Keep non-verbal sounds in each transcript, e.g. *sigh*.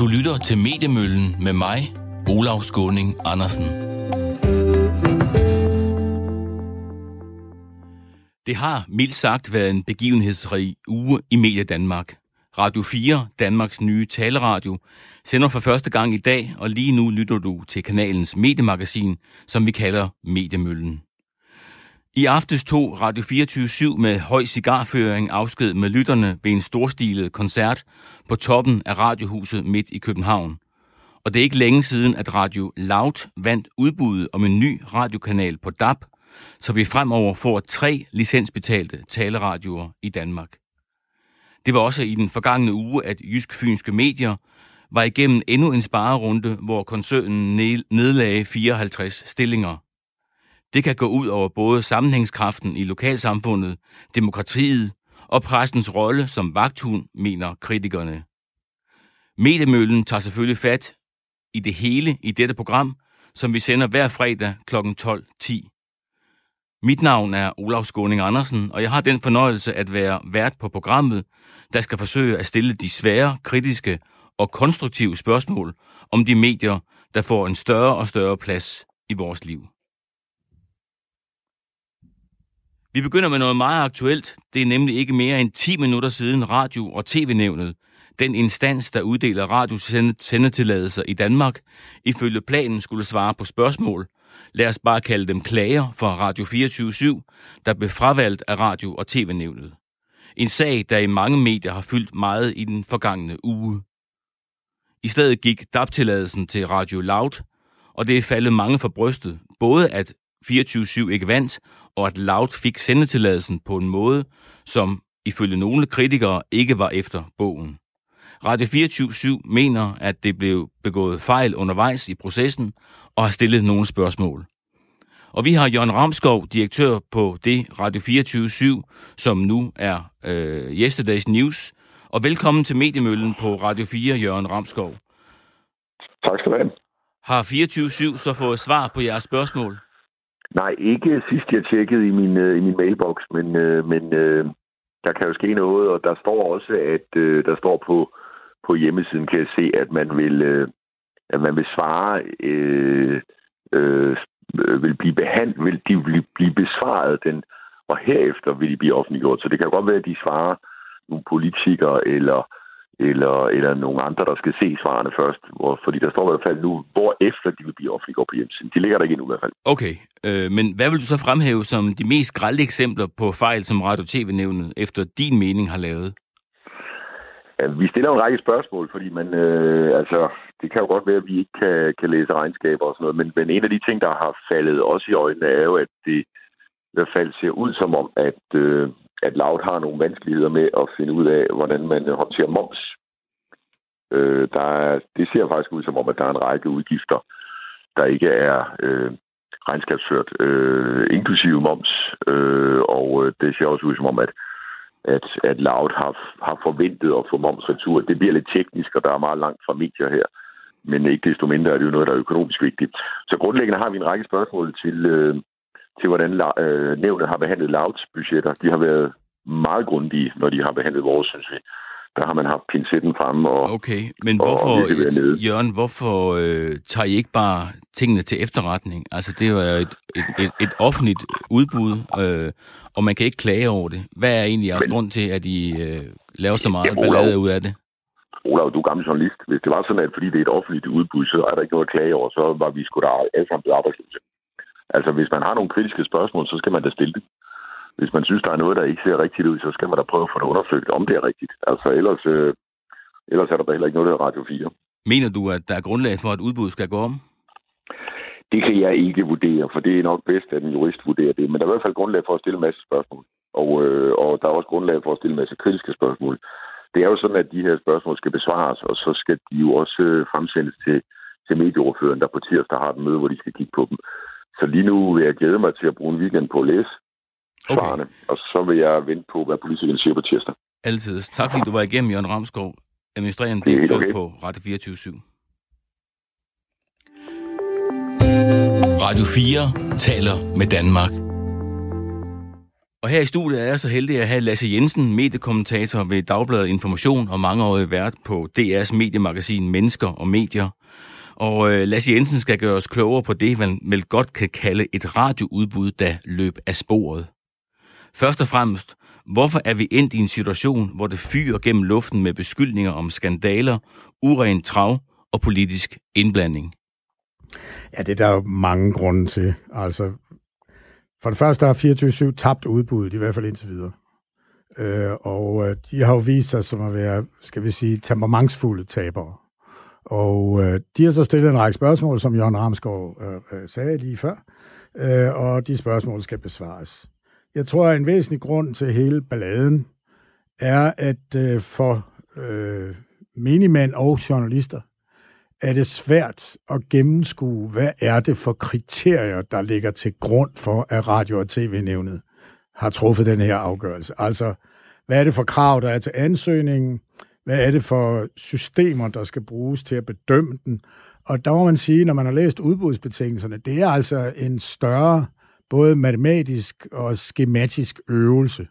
Du lytter til Mediemøllen med mig, Olav Skåning Andersen. Det har mildt sagt været en begivenhedsrig uge i Medie Danmark. Radio 4, Danmarks nye taleradio, sender for første gang i dag, og lige nu lytter du til kanalens mediemagasin, som vi kalder Mediemøllen. I aftes tog Radio 24 med høj cigarføring afsked med lytterne ved en storstilet koncert på toppen af Radiohuset midt i København. Og det er ikke længe siden, at Radio Loud vandt udbuddet om en ny radiokanal på DAB, så vi fremover får tre licensbetalte taleradioer i Danmark. Det var også i den forgangne uge, at Jysk Fynske Medier var igennem endnu en sparerunde, hvor koncernen nedlagde 54 stillinger – det kan gå ud over både sammenhængskraften i lokalsamfundet, demokratiet og pressens rolle som vagthund, mener kritikerne. Mediemøllen tager selvfølgelig fat i det hele i dette program, som vi sender hver fredag kl. 12.10. Mit navn er Olav Skåning Andersen, og jeg har den fornøjelse at være vært på programmet, der skal forsøge at stille de svære, kritiske og konstruktive spørgsmål om de medier, der får en større og større plads i vores liv. Vi begynder med noget meget aktuelt. Det er nemlig ikke mere end 10 minutter siden Radio- og TV-nævnet, den instans, der uddeler radiosendetilladelser i Danmark, ifølge planen skulle svare på spørgsmål. Lad os bare kalde dem klager for Radio 24 der blev fravalgt af Radio- og TV-nævnet. En sag, der i mange medier har fyldt meget i den forgangne uge. I stedet gik DAB-tilladelsen til Radio Loud, og det er faldet mange for brystet, både at 24-7 ikke vandt, og at Loud fik sendetilladelsen på en måde, som ifølge nogle kritikere ikke var efter bogen. Radio 24 mener, at det blev begået fejl undervejs i processen og har stillet nogle spørgsmål. Og vi har Jørgen Ramskov, direktør på det Radio 24 som nu er øh, Yesterday's News. Og velkommen til Mediemøllen på Radio 4, Jørgen Ramskov. Tak skal du have. Har 24 så fået svar på jeres spørgsmål? Nej, ikke sidst jeg tjekkede i min, øh, i min mailbox, men, øh, men øh, der kan jo ske noget, og der står også, at øh, der står på, på hjemmesiden, kan jeg se, at man vil, øh, at man vil svare, øh, øh, øh vil blive behandlet, vil de vil blive besvaret den, og herefter vil de blive offentliggjort. Så det kan godt være, at de svarer nogle politikere eller eller, eller nogle andre, der skal se svarene først. Hvor, fordi der står i hvert fald nu, hvor efter de vil blive offentliggjort på hjemmesiden. De ligger der ikke endnu i hvert fald. Okay, øh, men hvad vil du så fremhæve som de mest grælde eksempler på fejl, som Radio-TV-nævnet efter din mening har lavet? Ja, vi stiller en række spørgsmål, fordi man, øh, altså, det kan jo godt være, at vi ikke kan, kan læse regnskaber og sådan noget, men, men en af de ting, der har faldet også i øjnene, er jo, at det i hvert fald ser ud som om, at, øh, at Loud har nogle vanskeligheder med at finde ud af, hvordan man håndterer moms. Øh, der er, det ser faktisk ud som om, at der er en række udgifter, der ikke er øh, regnskabsført, øh, inklusive moms. Øh, og øh, det ser også ud som om, at, at, at Loud har, har forventet at få momsretur. Det bliver lidt teknisk, og der er meget langt fra medier her. Men ikke desto mindre er det jo noget, der er økonomisk vigtigt. Så grundlæggende har vi en række spørgsmål til, øh, til hvordan øh, nævnet har behandlet Louds budgetter. De har været meget grundige, når de har behandlet vores, synes vi. Der har man haft pincetten fremme. Og, okay, men hvorfor, og Jørgen, hvorfor øh, tager I ikke bare tingene til efterretning? Altså, det er jo et, et, et, et offentligt udbud, øh, og man kan ikke klage over det. Hvad er egentlig jeres men, grund til, at I øh, laver så meget ja, ballade ud af det? Olav, du er gammel journalist. Hvis det var sådan, at fordi det er et offentligt udbud, så er der ikke noget at klage over, så var vi sgu da alle sammen blevet arbejdsløse. Altså, hvis man har nogle kritiske spørgsmål, så skal man da stille det. Hvis man synes, der er noget, der ikke ser rigtigt ud, så skal man da prøve at få det undersøgt, om det er rigtigt. Altså, ellers, øh, ellers er der da heller ikke noget, der er Radio 4. Mener du, at der er grundlag for, at udbuddet skal gå om? Det kan jeg ikke vurdere, for det er nok bedst, at en jurist vurderer det. Men der er i hvert fald grundlag for at stille en masse spørgsmål. Og, øh, og der er også grundlag for at stille en masse kritiske spørgsmål. Det er jo sådan, at de her spørgsmål skal besvares, og så skal de jo også øh, fremsendes til, til medieordføreren, der på tirsdag har et møde, hvor de skal kigge på dem. Så lige nu vil jeg glæde mig til at bruge en weekend på at læse svarene, okay. og så vil jeg vente på, hvad politikerne siger på tirsdag. Altid. Tak fordi du var igennem, Jørgen Ramskov, administrerende direktør okay. på Radio 24 /7. Radio 4 taler med Danmark. Og her i studiet er jeg så heldig at have Lasse Jensen, mediekommentator ved Dagbladet Information og mangeårig vært på DR's mediemagasin Mennesker og Medier. Og øh, Lasse Jensen skal gøre os klogere på det, man vel godt kan kalde et radioudbud, der løb af sporet. Først og fremmest, hvorfor er vi endt i en situation, hvor det fyrer gennem luften med beskyldninger om skandaler, uren trav og politisk indblanding? Ja, det er der jo mange grunde til. Altså, for det første har 24-7 tabt udbuddet, i hvert fald indtil videre. Øh, og øh, de har jo vist sig som at være, skal vi sige, temperamentsfulde tabere. Og øh, de har så stillet en række spørgsmål, som Jørgen Ramskov øh, øh, sagde lige før, øh, og de spørgsmål skal besvares. Jeg tror, at en væsentlig grund til hele balladen er, at øh, for øh, minimand og journalister er det svært at gennemskue, hvad er det for kriterier, der ligger til grund for, at Radio- og TV-nævnet har truffet den her afgørelse. Altså, hvad er det for krav, der er til ansøgningen? Hvad er det for systemer, der skal bruges til at bedømme den? Og der må man sige, når man har læst udbudsbetingelserne, det er altså en større, både matematisk og skematisk øvelse.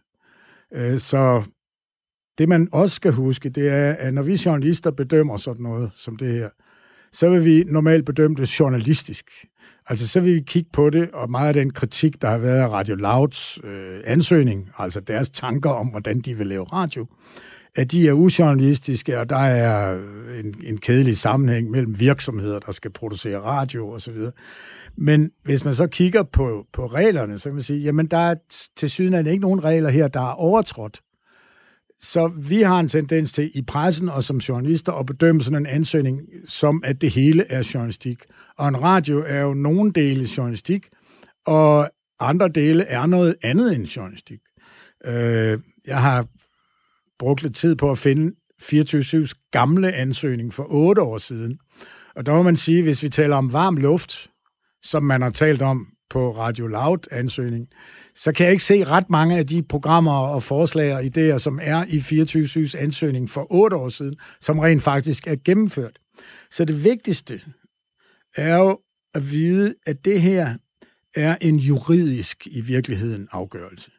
Øh, så det, man også skal huske, det er, at når vi journalister bedømmer sådan noget som det her, så vil vi normalt bedømme det journalistisk. Altså, så vil vi kigge på det, og meget af den kritik, der har været af Radio Louds øh, ansøgning, altså deres tanker om, hvordan de vil lave radio, at de er ujournalistiske, og der er en, en kedelig sammenhæng mellem virksomheder, der skal producere radio osv. Men hvis man så kigger på, på reglerne, så kan man sige, jamen der er til syden ikke nogen regler her, der er overtrådt. Så vi har en tendens til i pressen og som journalister at bedømme sådan en ansøgning som, at det hele er journalistik. Og en radio er jo nogle dele journalistik, og andre dele er noget andet end journalistik. Øh, jeg har brugt lidt tid på at finde 24-7's gamle ansøgning for 8 år siden. Og der må man sige, hvis vi taler om varm luft, som man har talt om på Radio Loud-ansøgning, så kan jeg ikke se ret mange af de programmer og forslag og idéer, som er i 24-7's ansøgning for 8 år siden, som rent faktisk er gennemført. Så det vigtigste er jo at vide, at det her er en juridisk i virkeligheden afgørelse.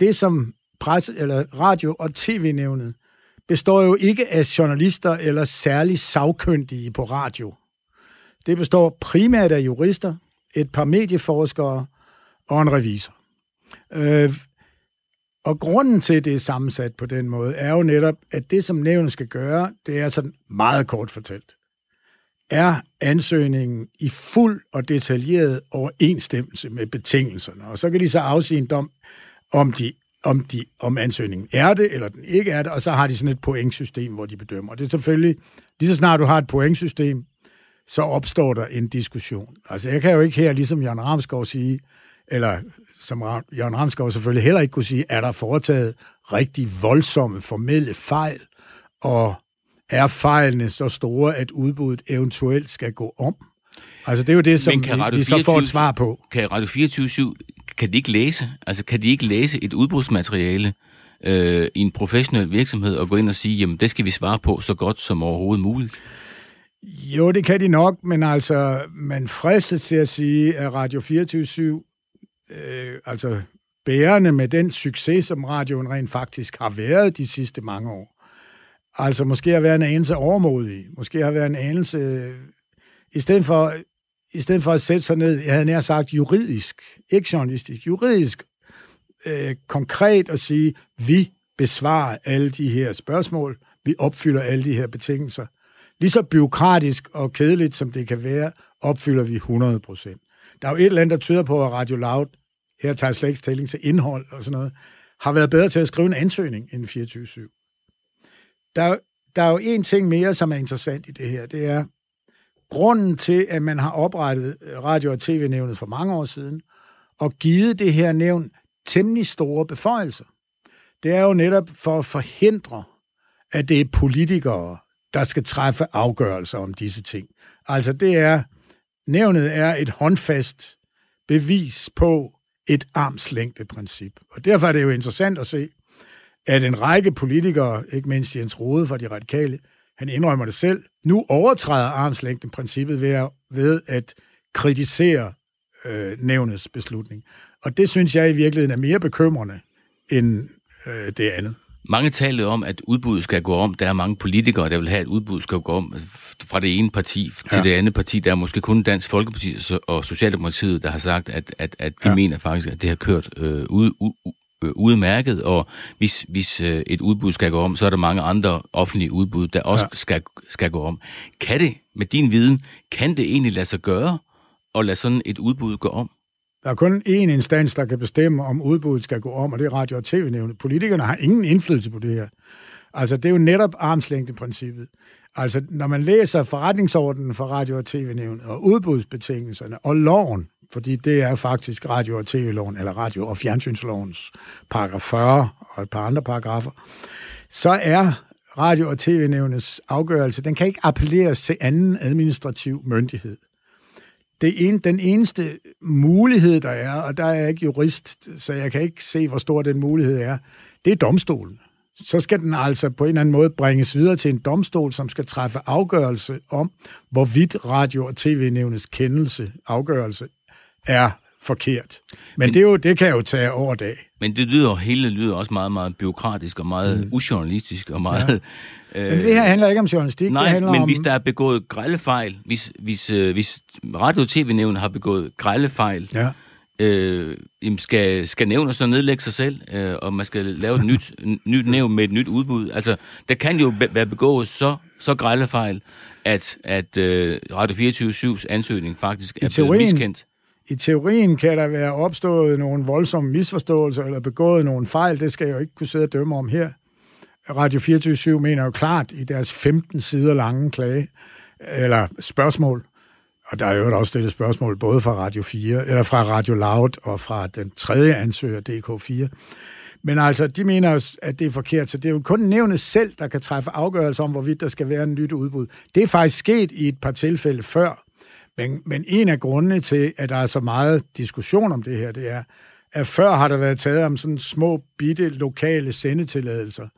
Det, som pres, eller radio- og tv-nævnet består jo ikke af journalister eller særlig sagkyndige på radio. Det består primært af jurister, et par medieforskere og en revisor. Øh, og grunden til, at det er sammensat på den måde, er jo netop, at det, som nævnet skal gøre, det er sådan meget kort fortalt. Er ansøgningen i fuld og detaljeret overensstemmelse med betingelserne? Og så kan de så afsige en dom, om, de, om, de, om ansøgningen er det, eller den ikke er det, og så har de sådan et pointsystem, hvor de bedømmer. Og det er selvfølgelig, lige så snart du har et pointsystem, så opstår der en diskussion. Altså, jeg kan jo ikke her, ligesom Jørgen Ramskov sige, eller som Jørgen Ramskov selvfølgelig heller ikke kunne sige, er der foretaget rigtig voldsomme formelle fejl, og er fejlene så store, at udbuddet eventuelt skal gå om? Altså, det er jo det, som vi, vi så får et svar på. Kan Radio 24 kan de ikke læse? Altså, kan de ikke læse et udbrudsmateriale øh, i en professionel virksomhed og gå ind og sige, jamen, det skal vi svare på så godt som overhovedet muligt? Jo, det kan de nok, men altså, man fristes til at sige, at Radio 24 øh, altså bærende med den succes, som radioen rent faktisk har været de sidste mange år. Altså måske har været en anelse overmodig, måske har været en anelse, i stedet for, i stedet for at sætte sig ned, jeg havde nær sagt juridisk, ikke journalistisk, juridisk, øh, konkret at sige, vi besvarer alle de her spørgsmål, vi opfylder alle de her betingelser. Lige så byråkratisk og kedeligt, som det kan være, opfylder vi 100 procent. Der er jo et eller andet, der tyder på, at Radio Loud, her tager slet ikke stilling til indhold og sådan noget, har været bedre til at skrive en ansøgning end 24-7. Der, der er jo en ting mere, som er interessant i det her. Det er, grunden til, at man har oprettet øh, radio- og tv-nævnet for mange år siden, og givet det her nævn temmelig store beføjelser. Det er jo netop for at forhindre, at det er politikere, der skal træffe afgørelser om disse ting. Altså det er, nævnet er et håndfast bevis på et armslængdeprincip. Og derfor er det jo interessant at se, at en række politikere, ikke mindst Jens Rode fra de radikale, han indrømmer det selv, nu overtræder armslængdeprincippet ved at, ved at kritisere øh, nævnets beslutning. Og det synes jeg i virkeligheden er mere bekymrende end øh, det andet. Mange taler om, at udbuddet skal gå om. Der er mange politikere, der vil have, at udbuddet skal gå om fra det ene parti til ja. det andet parti. Der er måske kun Dansk Folkeparti og Socialdemokratiet, der har sagt, at, at, at de ja. mener faktisk, at det har kørt øh, ud, ud, øh, udmærket, og hvis, hvis øh, et udbud skal gå om, så er der mange andre offentlige udbud, der også ja. skal, skal gå om. Kan det, med din viden, kan det egentlig lade sig gøre at lade sådan et udbud gå om? Der er kun én instans, der kan bestemme, om udbuddet skal gå om, og det er radio- og tv-nævnet. Politikerne har ingen indflydelse på det her. Altså, det er jo netop armslængdeprincippet. Altså, når man læser forretningsordenen for radio- og tv-nævnet, og udbudsbetingelserne, og loven, fordi det er faktisk radio- og tv-loven, eller radio- og fjernsynslovens paragraf 40, og et par andre paragrafer, så er radio- og tv-nævnets afgørelse, den kan ikke appelleres til anden administrativ myndighed det en, den eneste mulighed, der er, og der er jeg ikke jurist, så jeg kan ikke se, hvor stor den mulighed er, det er domstolen. Så skal den altså på en eller anden måde bringes videre til en domstol, som skal træffe afgørelse om, hvorvidt radio- og tv-nævnets kendelse, afgørelse, er forkert. Men, men det, er jo, det kan jo tage over dag. Men det lyder, hele lyder også meget, meget byråkratisk og meget mm. ujournalistisk og meget... Ja. Øh, men det her handler ikke om journalistik. Nej, det handler men om... hvis der er begået grælefejl, hvis, hvis, øh, hvis Radio- og TV-nævnet har begået grælefejl, ja. øh, skal, skal nævne så nedlægge sig selv, øh, og man skal lave et nyt, *laughs* nyt nævn med et nyt udbud. Altså, der kan jo være begået så, så grælefejl, at, at øh, Radio 24-7's ansøgning faktisk er teorien, blevet miskendt i teorien kan der være opstået nogle voldsomme misforståelser eller begået nogle fejl. Det skal jeg jo ikke kunne sidde og dømme om her. Radio 24 mener jo klart i deres 15 sider lange klage, eller spørgsmål, og der er jo også stillet spørgsmål både fra Radio 4, eller fra Radio Loud og fra den tredje ansøger, DK4. Men altså, de mener, at det er forkert, så det er jo kun nævnet selv, der kan træffe afgørelse om, hvorvidt der skal være en nyt udbud. Det er faktisk sket i et par tilfælde før, men, men en af grundene til, at der er så meget diskussion om det her, det er, at før har der været taget om sådan små, bitte, lokale sendetilladelser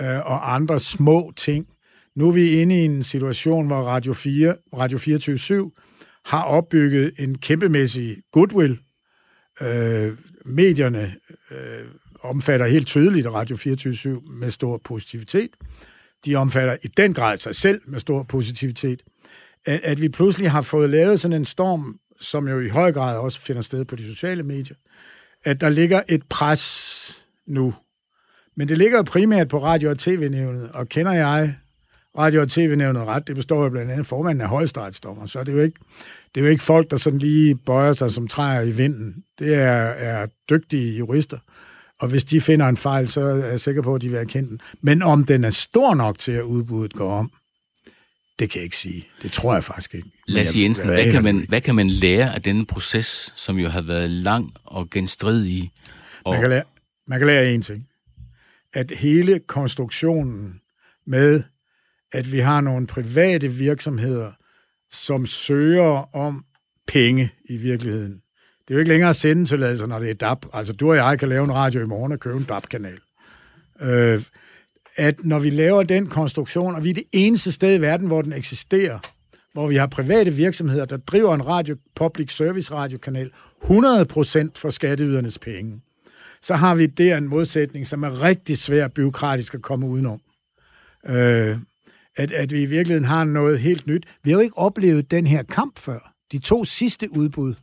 øh, og andre små ting. Nu er vi inde i en situation, hvor Radio 4, Radio 24 har opbygget en kæmpemæssig goodwill. Øh, medierne øh, omfatter helt tydeligt Radio 24 med stor positivitet. De omfatter i den grad sig selv med stor positivitet at, at vi pludselig har fået lavet sådan en storm, som jo i høj grad også finder sted på de sociale medier, at der ligger et pres nu. Men det ligger jo primært på radio- og tv-nævnet, og kender jeg radio- og tv-nævnet ret, det består jo blandt andet formanden af højstrætsdommer, så det er jo ikke, det er jo ikke folk, der sådan lige bøjer sig som træer i vinden. Det er, er dygtige jurister, og hvis de finder en fejl, så er jeg sikker på, at de vil erkende den. Men om den er stor nok til, at udbuddet går om, det kan jeg ikke sige. Det tror jeg faktisk ikke. Lasse Jensen, hvad kan, man, hvad kan man lære af denne proces, som jo har været lang og genstridig? Og... Man, kan lære, man kan lære en ting. At hele konstruktionen med, at vi har nogle private virksomheder, som søger om penge i virkeligheden. Det er jo ikke længere sendetilladelser, når det er DAP. Altså, du og jeg kan lave en radio i morgen og købe en DAP-kanal. Øh, at når vi laver den konstruktion, og vi er det eneste sted i verden, hvor den eksisterer, hvor vi har private virksomheder, der driver en radio, public service radiokanal 100% for skatteydernes penge, så har vi der en modsætning, som er rigtig svær byråkratisk at komme udenom. Øh, at, at vi i virkeligheden har noget helt nyt. Vi har jo ikke oplevet den her kamp før. De to sidste udbud,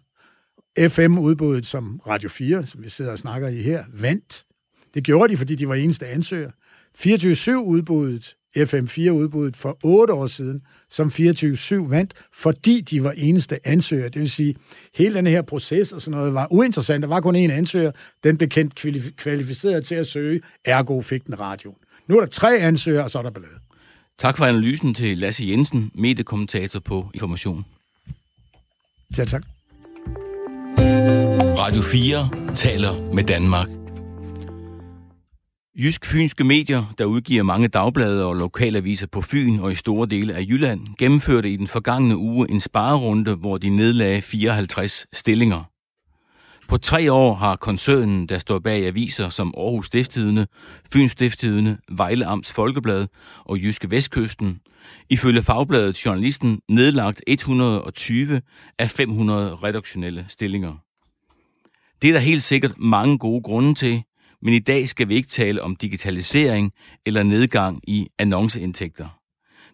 FM-udbuddet, som Radio 4, som vi sidder og snakker i her, vandt. Det gjorde de, fordi de var eneste ansøger. 24-7-udbuddet, FM4-udbuddet for otte år siden, som 24-7 vandt, fordi de var eneste ansøger. Det vil sige, hele den her proces og sådan noget var uinteressant. Der var kun én ansøger. Den blev kendt kvalificeret til at søge. Ergo fik den radioen. Nu er der tre ansøgere, og så er der ballade. Tak for analysen til Lasse Jensen, mediekommentator på Information. Selv tak. Radio 4 taler med Danmark. Jysk-fynske medier, der udgiver mange dagblade og lokalaviser på Fyn og i store dele af Jylland, gennemførte i den forgangne uge en sparerunde, hvor de nedlagde 54 stillinger. På tre år har koncernen, der står bag aviser som Aarhus Stifttidene, Fyns Stifttidene, Vejle Amts Folkeblad og Jyske Vestkysten, ifølge fagbladet Journalisten nedlagt 120 af 500 redaktionelle stillinger. Det er der helt sikkert mange gode grunde til, men i dag skal vi ikke tale om digitalisering eller nedgang i annonceindtægter.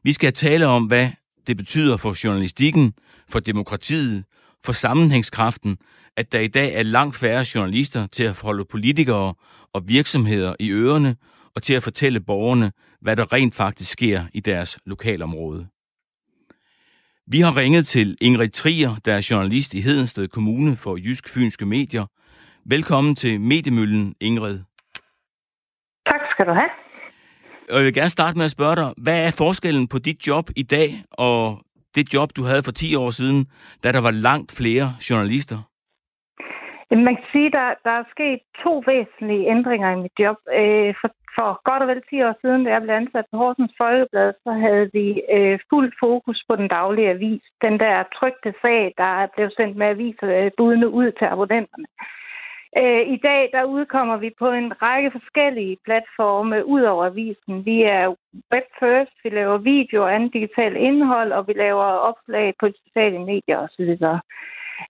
Vi skal tale om, hvad det betyder for journalistikken, for demokratiet, for sammenhængskraften, at der i dag er langt færre journalister til at holde politikere og virksomheder i ørerne og til at fortælle borgerne, hvad der rent faktisk sker i deres lokalområde. Vi har ringet til Ingrid Trier, der er journalist i Hedensted Kommune for Jysk Fynske Medier. Velkommen til Mediemøllen, Ingrid. Tak skal du have. Og jeg vil gerne starte med at spørge dig, hvad er forskellen på dit job i dag og det job, du havde for 10 år siden, da der var langt flere journalister? Man kan sige, at der, der er sket to væsentlige ændringer i mit job. Øh, for, for godt og vel 10 år siden, da jeg blev ansat på Horsens Folkeblad, så havde vi øh, fuld fokus på den daglige avis. Den der trygte sag, der blev sendt med avisbudene øh, ud til abonnenterne. Øh, Øh, I dag der udkommer vi på en række forskellige platforme ud over avisen. Vi er web first, vi laver video og andet digitalt indhold, og vi laver opslag på sociale medier osv.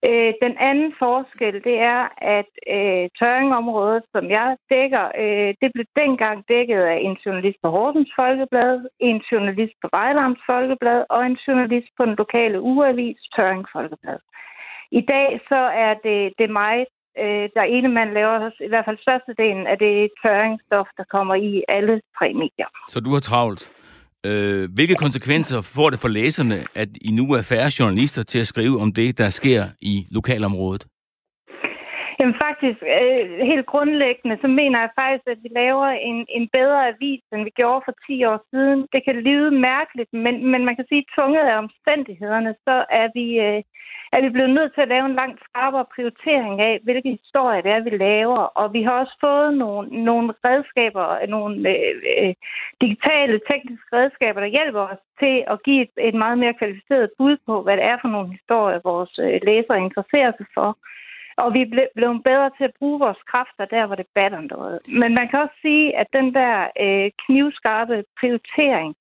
Øh, den anden forskel, det er, at øh, tørringområdet, som jeg dækker, øh, det blev dengang dækket af en journalist på Horsens Folkeblad, en journalist på Vejlams Folkeblad og en journalist på den lokale ugeavis Tøring Folkeblad. I dag så er det, det mig, øh, der ene man laver i hvert fald størstedelen af det tørringsstof, der kommer i alle tre medier. Så du har travlt. Øh, hvilke konsekvenser får det for læserne, at I nu er færre journalister til at skrive om det, der sker i lokalområdet? Jamen faktisk, øh, helt grundlæggende, så mener jeg faktisk, at vi laver en, en bedre avis, end vi gjorde for 10 år siden. Det kan lyde mærkeligt, men, men man kan sige, at tvunget af omstændighederne, så er vi, øh, er vi blevet nødt til at lave en langt skarpere prioritering af, hvilke historier det er, vi laver. Og vi har også fået nogle, nogle redskaber, nogle øh, øh, digitale, tekniske redskaber, der hjælper os til at give et, et meget mere kvalificeret bud på, hvad det er for nogle historier, vores øh, læsere interesserer sig for. Og vi er blevet bedre til at bruge vores kræfter der, hvor det batter noget. Men man kan også sige, at den der øh, knivskarpe prioritering,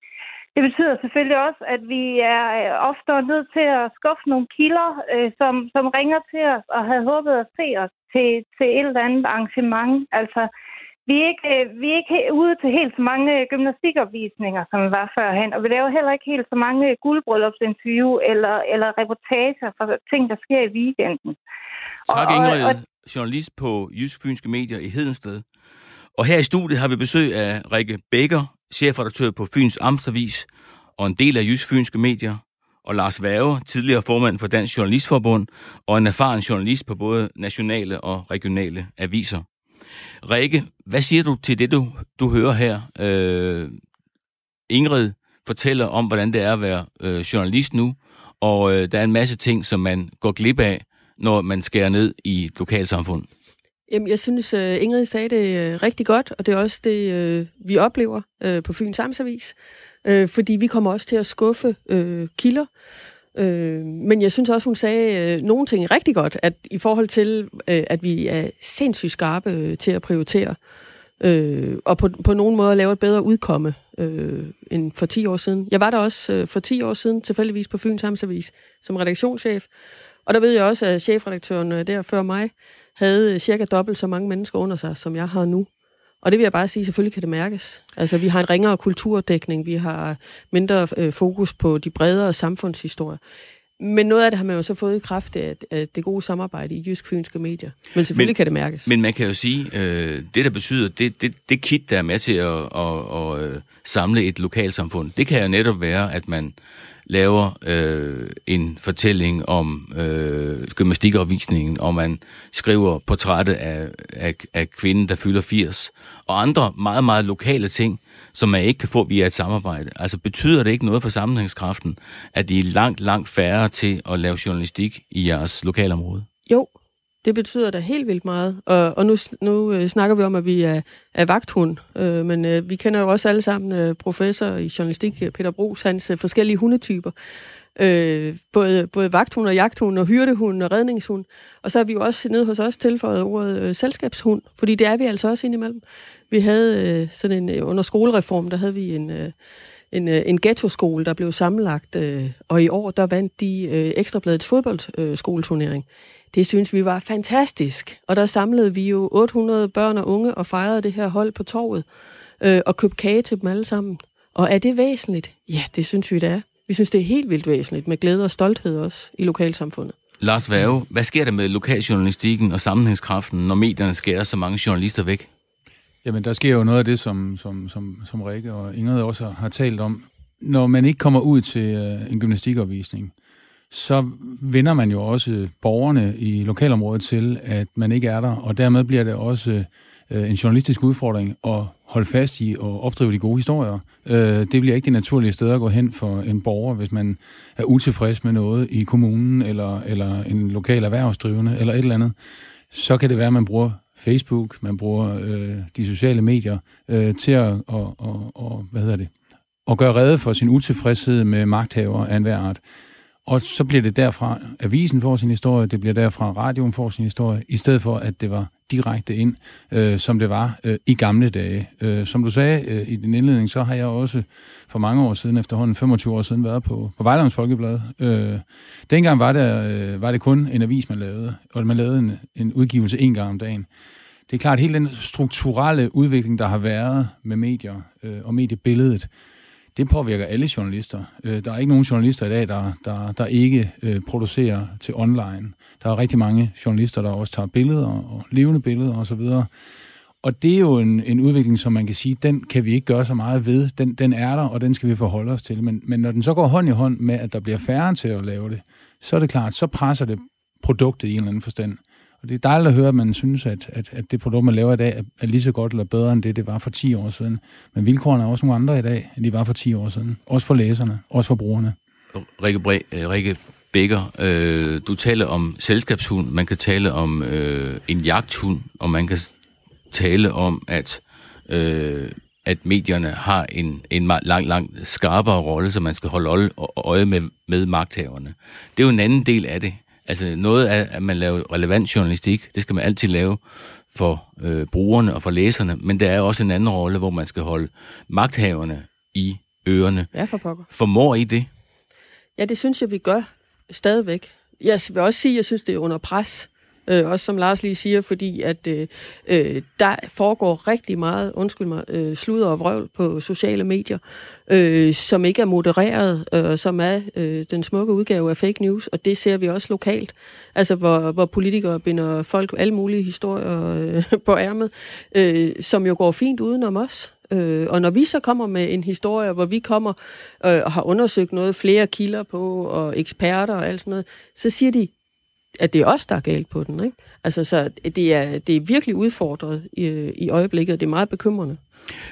det betyder selvfølgelig også, at vi er øh, ofte nødt til at skuffe nogle kilder, øh, som, som ringer til os og havde håbet at se os til, til et eller andet arrangement. Altså, vi er, ikke, øh, vi er ikke ude til helt så mange gymnastikopvisninger, som vi var førhen, og vi laver heller ikke helt så mange guldbryllupsinterview eller, eller reportager for ting, der sker i weekenden. Tak, Ingrid, og, og, journalist på Jysk Fynske Medier i Hedensted. Og her i studiet har vi besøg af Rikke Bækker, chefredaktør på Fyns Amstervis og en del af Jysk Fynske Medier, og Lars Værge, tidligere formand for Dansk Journalistforbund og en erfaren journalist på både nationale og regionale aviser. Rikke, hvad siger du til det, du, du hører her? Øh, Ingrid fortæller om, hvordan det er at være øh, journalist nu, og øh, der er en masse ting, som man går glip af, når man skærer ned i et lokalsamfund. Jamen, jeg synes, øh, Ingrid sagde det øh, rigtig godt, og det er også det, øh, vi oplever på Fyns Amtsavis. Fordi vi kommer også til at skuffe kilder. Men jeg synes også, hun sagde nogle ting rigtig godt, at i forhold til, at vi er sindssygt skarpe til at prioritere, og på, på nogen måde lave et bedre udkomme end for 10 år siden. Jeg var der også for 10 år siden, tilfældigvis på Fyns Amtsavis, som redaktionschef, og der ved jeg også, at chefredaktøren der før mig, havde cirka dobbelt så mange mennesker under sig, som jeg har nu. Og det vil jeg bare sige, selvfølgelig kan det mærkes. Altså, vi har en ringere kulturdækning, vi har mindre øh, fokus på de bredere samfundshistorier. Men noget af det har man jo så fået i kraft af, af det gode samarbejde i jysk-fynske medier. Men selvfølgelig men, kan det mærkes. Men man kan jo sige, øh, det der betyder, det, det, det kit, der er med til at, at, at, at samle et lokalsamfund, det kan jo netop være, at man laver øh, en fortælling om øh, gymnastikopvisningen, og man skriver portrættet af, af, af kvinden, der fylder 80, og andre meget, meget lokale ting, som man ikke kan få via et samarbejde. Altså betyder det ikke noget for sammenhængskraften, at I er langt, langt færre til at lave journalistik i jeres lokalområde? Jo, det betyder da helt vildt meget. Og, og nu, nu øh, snakker vi om, at vi er, er vagthund, øh, men øh, vi kender jo også alle sammen øh, professor i journalistik, øh, Peter Brugs, hans øh, forskellige hundetyper. Øh, både, både vagthund og jagthund og hyrdehund og redningshund. Og så har vi jo også nede hos os tilføjet ordet øh, selskabshund, fordi det er vi altså også indimellem. Vi havde øh, sådan en, øh, under skolereform, der havde vi en, øh, en, øh, en ghetto-skole, der blev sammenlagt, øh, og i år, der vandt de øh, Ekstrabladets fodboldskoleturnering. Øh, det synes vi var fantastisk, og der samlede vi jo 800 børn og unge og fejrede det her hold på torvet, øh, og købte kage til dem alle sammen. Og er det væsentligt? Ja, det synes vi, det er. Vi synes, det er helt vildt væsentligt, med glæde og stolthed også i lokalsamfundet. Lars Værge, hvad sker der med lokaljournalistikken og sammenhængskraften, når medierne skærer så mange journalister væk? Jamen, der sker jo noget af det, som, som, som, som Rikke og Ingrid også har talt om. Når man ikke kommer ud til uh, en gymnastikopvisning, så vinder man jo også borgerne i lokalområdet til, at man ikke er der, og dermed bliver det også øh, en journalistisk udfordring at holde fast i og opdrive de gode historier. Øh, det bliver ikke det naturlige sted at gå hen for en borger, hvis man er utilfreds med noget i kommunen, eller, eller en lokal erhvervsdrivende, eller et eller andet. Så kan det være, at man bruger Facebook, man bruger øh, de sociale medier øh, til at og, og, og, hvad hedder det, at gøre redde for sin utilfredshed med magthavere af enhver art. Og så bliver det derfra, avisen får sin historie, det bliver derfra, radioen får sin historie, i stedet for, at det var direkte ind, øh, som det var øh, i gamle dage. Øh, som du sagde øh, i din indledning, så har jeg også for mange år siden, efterhånden 25 år siden, været på, på Vejlands Folkeblad. Øh, dengang var det, øh, var det kun en avis, man lavede, og man lavede en, en udgivelse en gang om dagen. Det er klart, at hele den strukturelle udvikling, der har været med medier øh, og mediebilledet, det påvirker alle journalister. Øh, der er ikke nogen journalister i dag, der, der, der ikke øh, producerer til online. Der er rigtig mange journalister, der også tager billeder og levende billeder osv. Og, og det er jo en, en udvikling, som man kan sige, den kan vi ikke gøre så meget ved. Den, den er der, og den skal vi forholde os til. Men, men når den så går hånd i hånd med, at der bliver færre til at lave det, så er det klart, så presser det produktet i en eller anden forstand. Og det er dejligt at høre, at man synes, at, at, at det produkt, man laver i dag, er, lige så godt eller bedre end det, det var for 10 år siden. Men vilkårene er også nogle andre i dag, end de var for 10 år siden. Også for læserne, også for brugerne. Rikke, Bre, øh, Rikke Bækker, øh, du taler om selskabshund, man kan tale om øh, en jagthund, og man kan tale om, at, øh, at medierne har en, en lang, lang skarpere rolle, så man skal holde øje med, med magthaverne. Det er jo en anden del af det. Altså noget af, at man laver relevant journalistik, det skal man altid lave for øh, brugerne og for læserne, men der er også en anden rolle, hvor man skal holde magthaverne i ørerne. Ja, for pokker. Formår I det? Ja, det synes jeg, vi gør stadigvæk. Jeg vil også sige, at jeg synes, det er under pres. Øh, også som Lars lige siger, fordi at øh, øh, der foregår rigtig meget, undskyld mig, øh, sludder og vrøvl på sociale medier, øh, som ikke er modereret, øh, som er øh, den smukke udgave af fake news, og det ser vi også lokalt. Altså, hvor, hvor politikere binder folk alle mulige historier øh, på ærmet, øh, som jo går fint udenom os. Øh, og når vi så kommer med en historie, hvor vi kommer øh, og har undersøgt noget, flere kilder på, og eksperter og alt sådan noget, så siger de, at det er os, der er galt på den. Ikke? Altså, så det er, det er virkelig udfordret i, i øjeblikket, og det er meget bekymrende.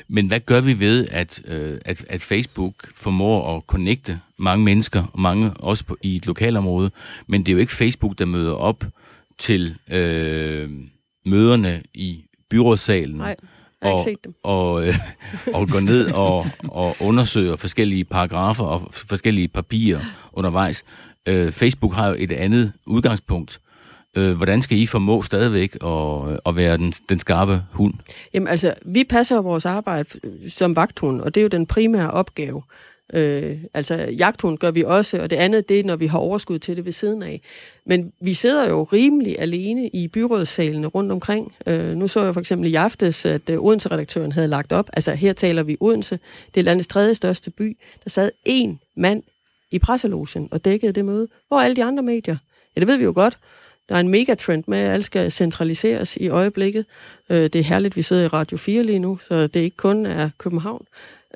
Men hvad gør vi ved, at, øh, at, at Facebook formår at connecte mange mennesker, og mange også på, i et lokalområde, men det er jo ikke Facebook, der møder op til øh, møderne i byrådssalen. Nej. Og. Og, øh, og gå ned og, og undersøge forskellige paragrafer og forskellige papirer undervejs. Øh, Facebook har jo et andet udgangspunkt. Øh, hvordan skal I formå stadigvæk at, at være den, den skarpe hund? Jamen altså, vi passer vores arbejde som vagthund, og det er jo den primære opgave. Øh, altså jagthund gør vi også, og det andet det er, når vi har overskud til det ved siden af. Men vi sidder jo rimelig alene i byrådssalene rundt omkring. Øh, nu så jeg for eksempel i aftes, at øh, Odense-redaktøren havde lagt op, altså her taler vi Odense, det er landets tredje største by, der sad en mand i presselogen og dækkede det møde. Hvor er alle de andre medier? Ja, det ved vi jo godt. Der er en megatrend med, at alt skal centraliseres i øjeblikket. Øh, det er herligt, vi sidder i Radio 4 lige nu, så det ikke kun er København.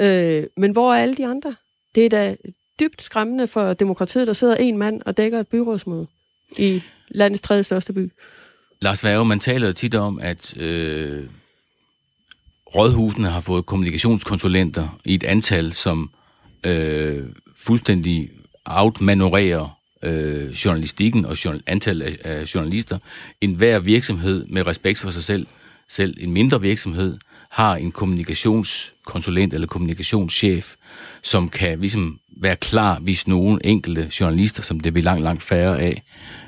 Øh, men hvor er alle de andre? Det er da dybt skræmmende for demokratiet, der sidder en mand og dækker et byrådsmøde i landets tredje største by. Lars Værge, man taler jo tit om, at øh, rådhusene har fået kommunikationskonsulenter i et antal, som øh, fuldstændig outmanøvrerer øh, journalistikken og journal, antallet af, af journalister. En hver virksomhed med respekt for sig selv, selv en mindre virksomhed, har en kommunikationskonsulent eller kommunikationschef, som kan ligesom være klar, hvis nogen enkelte journalister, som det bliver langt, langt færre af,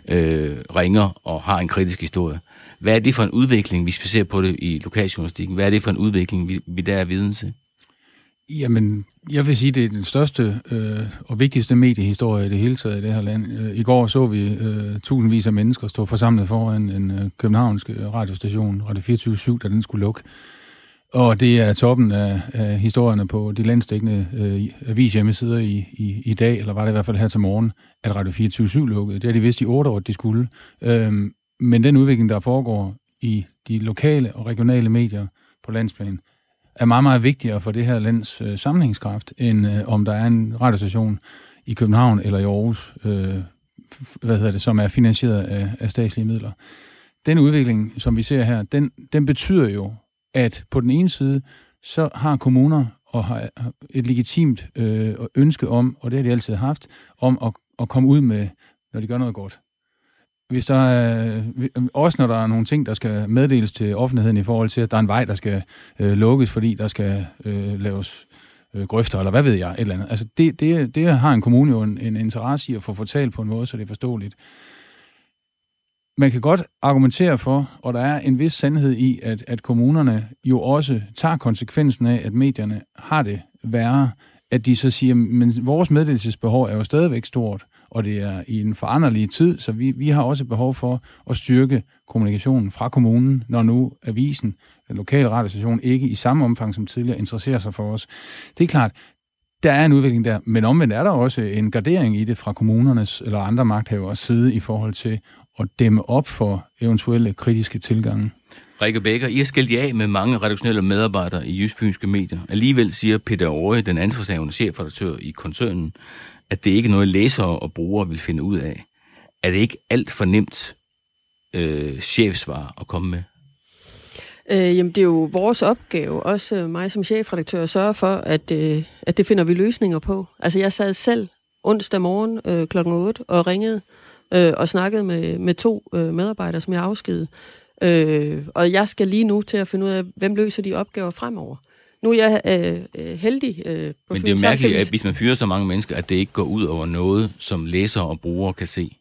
øh, ringer og har en kritisk historie. Hvad er det for en udvikling, hvis vi ser på det i lokaljournalistikken? Hvad er det for en udvikling, vi, vi der er viden til? Jamen, jeg vil sige, det er den største øh, og vigtigste mediehistorie i det hele taget i det her land. Øh, I går så vi øh, tusindvis af mennesker stå forsamlet foran en øh, københavnsk øh, radiostation, Radio 24 da den skulle lukke. Og det er toppen af, af historierne på de landstækkende øh, avishjemmesider i, i, i dag, eller var det i hvert fald her til morgen, at Radio 24 lukkede. Det har de vidst i otte år, at de skulle. Øhm, men den udvikling, der foregår i de lokale og regionale medier på landsplan, er meget, meget vigtigere for det her lands øh, sammenhængskraft, end øh, om der er en radiostation i København eller i Aarhus, øh, hvad hedder det, som er finansieret af, af statslige midler. Den udvikling, som vi ser her, den, den betyder jo, at på den ene side, så har kommuner og har et legitimt øh, ønske om, og det har de altid haft, om at, at komme ud med, når de gør noget godt hvis der er, også når der er nogle ting, der skal meddeles til offentligheden i forhold til, at der er en vej, der skal øh, lukkes, fordi der skal øh, laves øh, grøfter, eller hvad ved jeg, et eller andet. Altså det, det, det har en kommune jo en, en interesse i at få fortalt på en måde, så det er forståeligt. Man kan godt argumentere for, og der er en vis sandhed i, at, at kommunerne jo også tager konsekvensen af, at medierne har det værre, at de så siger, men vores meddelelsesbehov er jo stadigvæk stort og det er i en foranderlig tid, så vi, vi har også behov for at styrke kommunikationen fra kommunen, når nu avisen, den lokale radiostation, ikke i samme omfang som tidligere interesserer sig for os. Det er klart, der er en udvikling der, men omvendt er der også en gardering i det fra kommunernes eller andre magthavers side i forhold til at dæmme op for eventuelle kritiske tilgange. Rikke Bækker, I har skilt jer af med mange redaktionelle medarbejdere i Jysfynske Medier. Alligevel siger Peter Aare, den ansvarshavende chefredaktør i koncernen, at det ikke er noget, læsere og brugere vil finde ud af. Er det ikke alt for nemt øh, chefsvar at komme med? Øh, jamen, det er jo vores opgave, også mig som chefredaktør, at sørge for, at, øh, at det finder vi løsninger på. Altså, jeg sad selv onsdag morgen øh, kl. 8 og ringede øh, og snakkede med, med to øh, medarbejdere, som jeg afskedede. Øh, og jeg skal lige nu til at finde ud af, hvem løser de opgaver fremover. Nu er jeg øh, øh heldig øh, på Men det er jo mærkeligt, at hvis man fyrer så mange mennesker, at det ikke går ud over noget, som læsere og brugere kan se.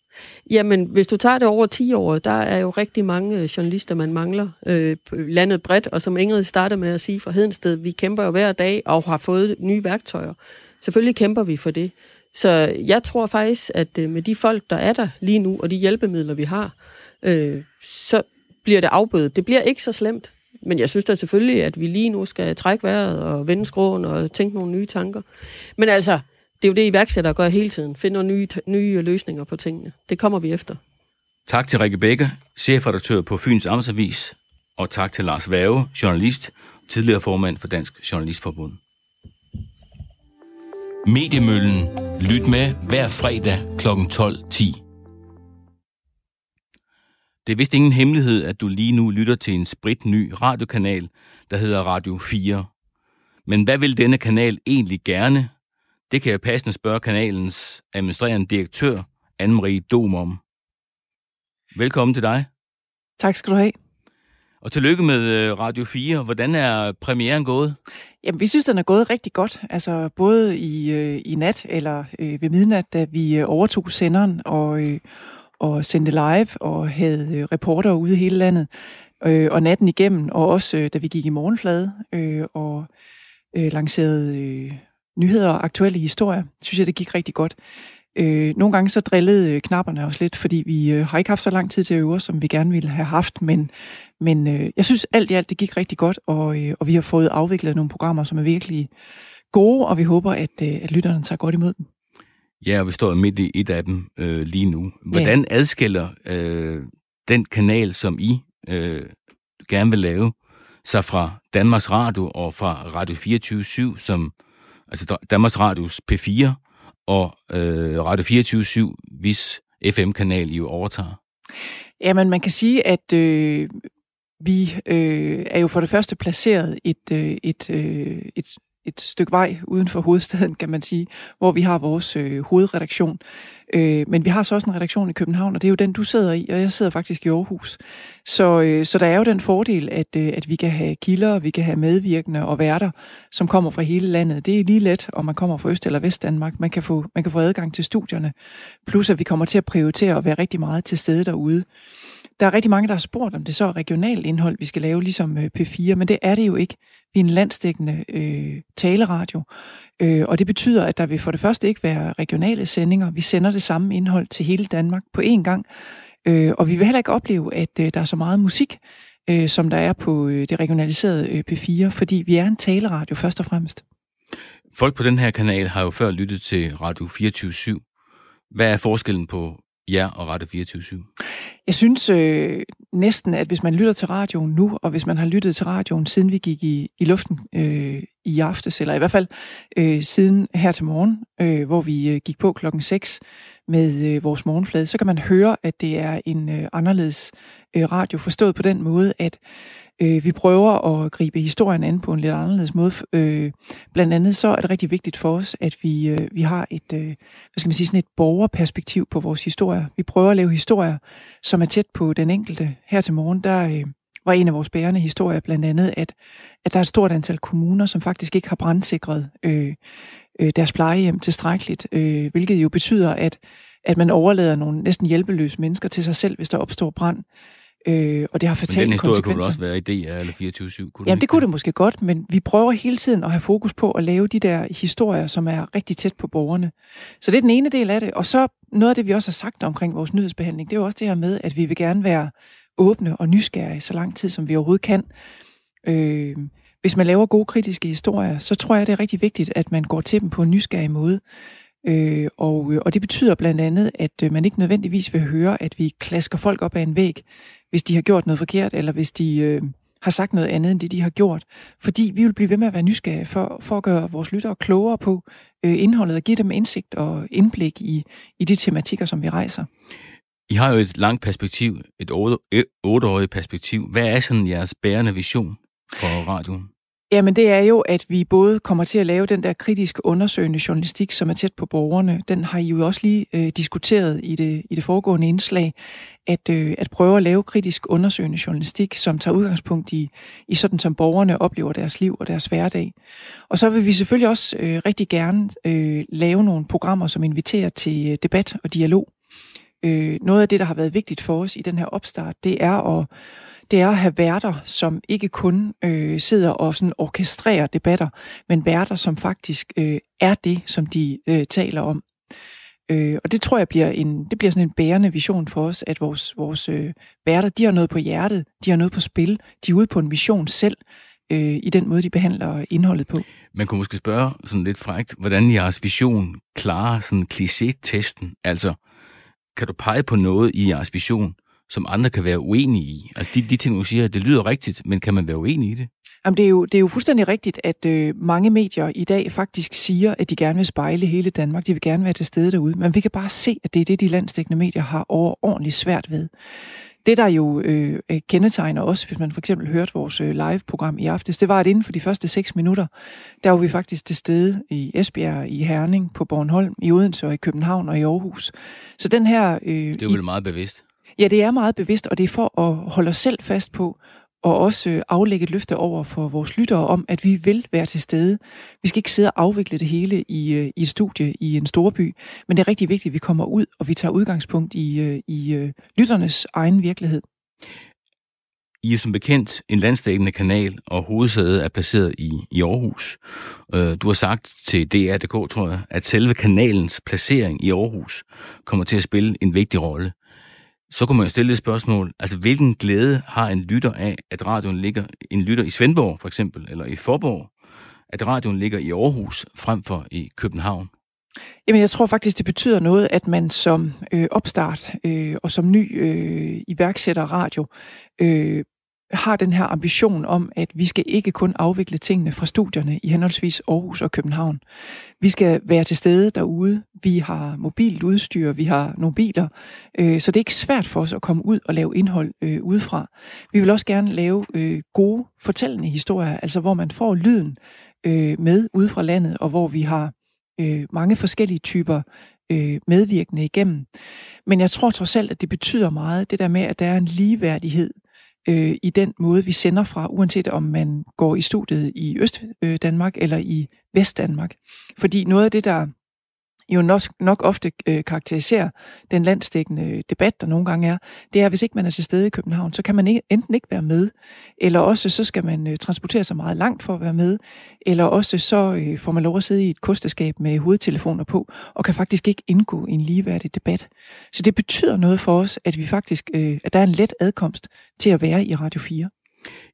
Jamen, hvis du tager det over 10 år, der er jo rigtig mange øh, journalister, man mangler øh, landet bredt, og som Ingrid startede med at sige fra Hedensted, vi kæmper jo hver dag og har fået nye værktøjer. Selvfølgelig kæmper vi for det. Så jeg tror faktisk, at øh, med de folk, der er der lige nu, og de hjælpemidler, vi har, øh, så bliver det afbødet. Det bliver ikke så slemt. Men jeg synes da selvfølgelig, at vi lige nu skal trække vejret og vende skråen og tænke nogle nye tanker. Men altså, det er jo det, iværksættere gør hele tiden. Finde nogle nye, nye løsninger på tingene. Det kommer vi efter. Tak til Rikke Bække, chefredaktør på Fyns Amtsavis, og tak til Lars Værge, journalist, tidligere formand for Dansk Journalistforbund. Mediemøllen. Lyt med hver fredag kl. 12.10. Det er vist ingen hemmelighed, at du lige nu lytter til en spritny radiokanal, der hedder Radio 4. Men hvad vil denne kanal egentlig gerne? Det kan jeg passende spørge kanalens administrerende direktør, Anne-Marie Dom om. Velkommen til dig. Tak skal du have. Og tillykke med øh, Radio 4. Hvordan er premieren gået? Jamen, vi synes, den er gået rigtig godt. Altså, både i, øh, i nat eller øh, ved midnat, da vi øh, overtog senderen, og, øh, og sendte live og havde øh, reporter ude i hele landet. Øh, og natten igennem, og også øh, da vi gik i morgenflade øh, og øh, lancerede øh, nyheder og aktuelle historier, synes jeg, det gik rigtig godt. Øh, nogle gange så drillede øh, knapperne også lidt, fordi vi øh, har ikke haft så lang tid til at øve som vi gerne ville have haft, men, men øh, jeg synes alt i alt, det gik rigtig godt, og, øh, og vi har fået afviklet nogle programmer, som er virkelig gode, og vi håber, at, øh, at lytterne tager godt imod dem. Ja, og vi står midt i et af dem øh, lige nu. Hvordan ja. adskiller øh, den kanal, som I øh, gerne vil lave, sig fra Danmarks Radio og fra Radio 24 som altså Danmarks Radios P4 og øh, Radio 24 hvis FM-kanal I jo overtager? Jamen, man kan sige, at øh, vi øh, er jo for det første placeret et, øh, et, øh, et et stykke vej uden for hovedstaden, kan man sige, hvor vi har vores øh, hovedredaktion. Øh, men vi har så også en redaktion i København, og det er jo den, du sidder i, og jeg sidder faktisk i Aarhus. Så, øh, så der er jo den fordel, at, øh, at vi kan have kilder, vi kan have medvirkende og værter, som kommer fra hele landet. Det er lige let, om man kommer fra Øst- eller Vest Danmark. Man kan, få, man kan få adgang til studierne. Plus at vi kommer til at prioritere at være rigtig meget til stede derude. Der er rigtig mange, der har spurgt, om det så er regionalt indhold, vi skal lave, ligesom øh, P4, men det er det jo ikke. Vi er en landstækkende øh, taleradio, øh, og det betyder, at der vil for det første ikke være regionale sendinger. Vi sender det samme indhold til hele Danmark på én gang, øh, og vi vil heller ikke opleve, at øh, der er så meget musik, øh, som der er på øh, det regionaliserede øh, P4, fordi vi er en taleradio først og fremmest. Folk på den her kanal har jo før lyttet til Radio 24-7. Hvad er forskellen på jer og Radio 24 Jeg synes øh, næsten, at hvis man lytter til radioen nu, og hvis man har lyttet til radioen, siden vi gik i, i luften øh, i aftes, eller i hvert fald øh, siden her til morgen, øh, hvor vi øh, gik på klokken 6 med øh, vores morgenflade, så kan man høre, at det er en øh, anderledes øh, radio, forstået på den måde, at Øh, vi prøver at gribe historien an på en lidt anderledes måde. Øh, blandt andet så er det rigtig vigtigt for os, at vi, øh, vi har et, øh, hvad skal man sige, sådan et borgerperspektiv på vores historier. Vi prøver at lave historier, som er tæt på den enkelte. Her til morgen, der øh, var en af vores bærende historier blandt andet, at, at der er et stort antal kommuner, som faktisk ikke har brandsikret øh, øh, deres plejehjem tilstrækkeligt, øh, hvilket jo betyder, at, at man overlader nogle næsten hjælpeløse mennesker til sig selv, hvis der opstår brand. Øh, og det har fatale Men den historie kunne også være i DR eller 24-7? Kunne Jamen det kunne det måske godt, men vi prøver hele tiden at have fokus på at lave de der historier, som er rigtig tæt på borgerne. Så det er den ene del af det. Og så noget af det, vi også har sagt omkring vores nyhedsbehandling, det er jo også det her med, at vi vil gerne være åbne og nysgerrige så lang tid, som vi overhovedet kan. Øh, hvis man laver gode kritiske historier, så tror jeg, det er rigtig vigtigt, at man går til dem på en nysgerrig måde. Øh, og, øh, og det betyder blandt andet, at øh, man ikke nødvendigvis vil høre, at vi klasker folk op ad en væg, hvis de har gjort noget forkert, eller hvis de øh, har sagt noget andet end det, de har gjort. Fordi vi vil blive ved med at være nysgerrige for, for at gøre vores lyttere klogere på øh, indholdet og give dem indsigt og indblik i, i de tematikker, som vi rejser. I har jo et langt perspektiv, et otteårigt perspektiv. Hvad er sådan jeres bærende vision for radioen? Jamen det er jo, at vi både kommer til at lave den der kritiske undersøgende journalistik, som er tæt på borgerne. Den har I jo også lige øh, diskuteret i det, i det foregående indslag, at, øh, at prøve at lave kritisk undersøgende journalistik, som tager udgangspunkt i, i sådan, som borgerne oplever deres liv og deres hverdag. Og så vil vi selvfølgelig også øh, rigtig gerne øh, lave nogle programmer, som inviterer til øh, debat og dialog. Øh, noget af det, der har været vigtigt for os i den her opstart, det er at det er at have værter, som ikke kun øh, sidder og sådan orkestrerer debatter, men værter, som faktisk øh, er det, som de øh, taler om. Øh, og det tror jeg bliver en, det bliver sådan en bærende vision for os, at vores, vores øh, værter, de har noget på hjertet, de har noget på spil, de er ude på en mission selv, øh, i den måde, de behandler indholdet på. Man kunne måske spørge sådan lidt frægt, hvordan jeres vision klarer sådan kliché-testen. Altså, kan du pege på noget i jeres vision, som andre kan være uenige i? Altså de, de ting, du siger, det lyder rigtigt, men kan man være uenig i det? Jamen, det, er jo, det er jo fuldstændig rigtigt, at øh, mange medier i dag faktisk siger, at de gerne vil spejle hele Danmark. De vil gerne være til stede derude. Men vi kan bare se, at det er det, de landstækkende medier har overordentligt svært ved. Det, der jo øh, kendetegner os, hvis man for eksempel hørte vores øh, live-program i aftes, det var, at inden for de første seks minutter, der var vi faktisk til stede i Esbjerg, i Herning, på Bornholm, i Odense og i København og i Aarhus. Så den her... Øh, det er jo vel meget bevidst. Ja, det er meget bevidst, og det er for at holde os selv fast på, og også øh, aflægge et løfte over for vores lyttere om, at vi vil være til stede. Vi skal ikke sidde og afvikle det hele i, øh, i et studie i en storby, men det er rigtig vigtigt, at vi kommer ud, og vi tager udgangspunkt i, øh, i lytternes egen virkelighed. I er som bekendt en landstækkende kanal, og hovedsædet er placeret i, i Aarhus. Du har sagt til DR.dk, tror jeg, at selve kanalens placering i Aarhus kommer til at spille en vigtig rolle så kunne man jo stille et spørgsmål, altså hvilken glæde har en lytter af, at radioen ligger, en lytter i Svendborg for eksempel, eller i Forborg, at radioen ligger i Aarhus frem for i København? Jamen, jeg tror faktisk, det betyder noget, at man som øh, opstart øh, og som ny øh, iværksætter radio øh, har den her ambition om, at vi skal ikke kun afvikle tingene fra studierne i henholdsvis Aarhus og København. Vi skal være til stede derude. Vi har mobilt udstyr, vi har nogle biler, øh, så det er ikke svært for os at komme ud og lave indhold øh, udefra. Vi vil også gerne lave øh, gode fortællende historier, altså hvor man får lyden øh, med ude fra landet, og hvor vi har øh, mange forskellige typer øh, medvirkende igennem. Men jeg tror trods alt, at det betyder meget, det der med, at der er en ligeværdighed øh, i den måde, vi sender fra, uanset om man går i studiet i Øst-Danmark øh, eller i Vest-Danmark. Fordi noget af det, der jo nok, nok ofte øh, karakteriserer den landstækkende øh, debat, der nogle gange er, det er, at hvis ikke man er til stede i København, så kan man ikke, enten ikke være med, eller også så skal man øh, transportere sig meget langt for at være med, eller også så øh, får man lov at sidde i et kosteskab med hovedtelefoner på, og kan faktisk ikke indgå i en ligeværdig debat. Så det betyder noget for os, at vi faktisk, øh, at der er en let adkomst til at være i Radio 4.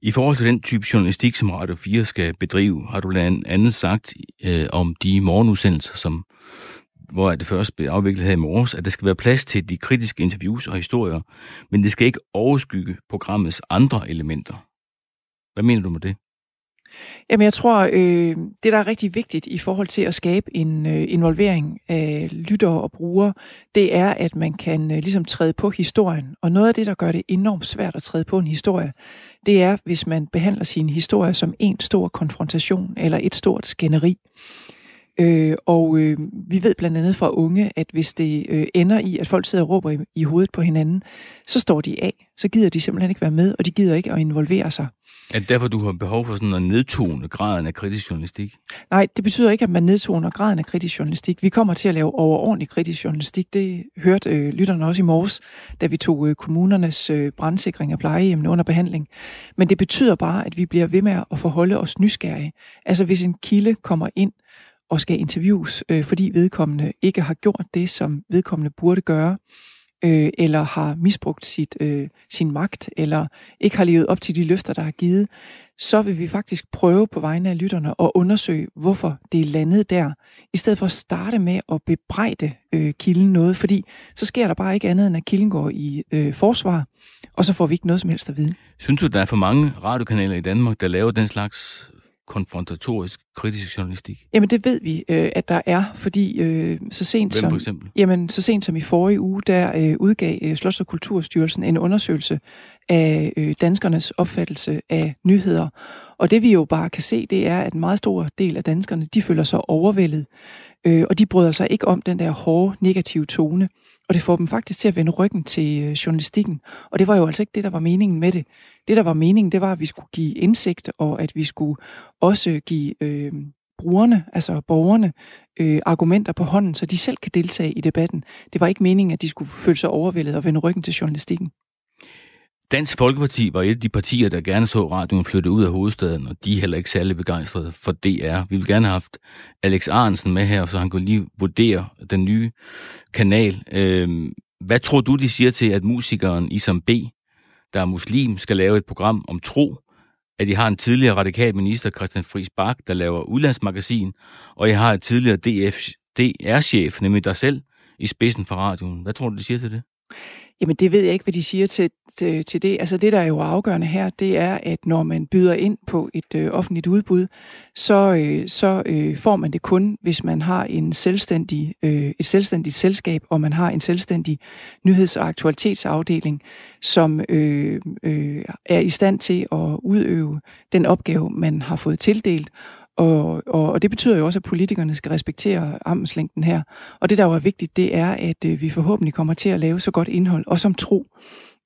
I forhold til den type journalistik, som Radio 4 skal bedrive, har du blandt andet sagt øh, om de morgenudsendelser, som hvor det først blev afviklet her i morges, at der skal være plads til de kritiske interviews og historier, men det skal ikke overskygge programmets andre elementer. Hvad mener du med det? Jamen, jeg tror, øh, det, der er rigtig vigtigt i forhold til at skabe en øh, involvering af lyttere og brugere, det er, at man kan øh, ligesom træde på historien. Og noget af det, der gør det enormt svært at træde på en historie, det er, hvis man behandler sin historie som en stor konfrontation eller et stort skænderi. Øh, og øh, vi ved blandt andet fra unge, at hvis det øh, ender i, at folk sidder og råber i, i hovedet på hinanden, så står de af. Så gider de simpelthen ikke være med, og de gider ikke at involvere sig. Er det derfor, du har behov for sådan at nedtone graden af kritisk journalistik? Nej, det betyder ikke, at man nedtoner graden af kritisk journalistik. Vi kommer til at lave overordentlig kritisk journalistik. Det hørte øh, lytterne også i morges, da vi tog øh, kommunernes øh, brandsikring af plejehjemmene under behandling. Men det betyder bare, at vi bliver ved med at forholde os nysgerrige. Altså hvis en kilde kommer ind, og skal interviews, øh, fordi vedkommende ikke har gjort det, som vedkommende burde gøre, øh, eller har misbrugt sit, øh, sin magt, eller ikke har levet op til de løfter, der har givet, så vil vi faktisk prøve på vegne af lytterne at undersøge, hvorfor det er landet der, i stedet for at starte med at bebrejde øh, kilden noget, fordi så sker der bare ikke andet, end at kilden går i øh, forsvar, og så får vi ikke noget som helst at vide. Synes du, der er for mange radiokanaler i Danmark, der laver den slags konfrontatorisk kritisk journalistik? Jamen det ved vi, øh, at der er, fordi øh, så sent Hvem som for eksempel? jamen så sent som i forrige uge, der øh, udgav øh, Slots- og Kulturstyrelsen en undersøgelse af øh, danskernes opfattelse af nyheder. Og det vi jo bare kan se, det er, at en meget stor del af danskerne, de føler sig overvældet, øh, og de bryder sig ikke om den der hårde, negative tone. Og det får dem faktisk til at vende ryggen til øh, journalistikken. Og det var jo altså ikke det, der var meningen med det. Det, der var meningen, det var, at vi skulle give indsigt, og at vi skulle også give øh, brugerne, altså borgerne, øh, argumenter på hånden, så de selv kan deltage i debatten. Det var ikke meningen, at de skulle føle sig overvældet og vende ryggen til journalistikken. Dansk Folkeparti var et af de partier, der gerne så radioen flytte ud af hovedstaden, og de er heller ikke særlig begejstrede for DR. Vi vil gerne have haft Alex Arnsen med her, så han kunne lige vurdere den nye kanal. Øh, hvad tror du, de siger til, at musikeren Isam B., der er muslim, skal lave et program om tro, at I har en tidligere radikal minister, Christian Friis Bak, der laver udlandsmagasin, og jeg har et tidligere DF, DR-chef, nemlig dig selv, i spidsen for radioen. Hvad tror du, de siger til det? Jamen det ved jeg ikke, hvad de siger til, til, til det. Altså det, der er jo afgørende her, det er, at når man byder ind på et øh, offentligt udbud, så, øh, så øh, får man det kun, hvis man har en selvstændig, øh, et selvstændigt selskab, og man har en selvstændig nyheds- og aktualitetsafdeling, som øh, øh, er i stand til at udøve den opgave, man har fået tildelt. Og, og, og det betyder jo også, at politikerne skal respektere armslængden her. Og det, der jo er vigtigt, det er, at øh, vi forhåbentlig kommer til at lave så godt indhold, og som tro,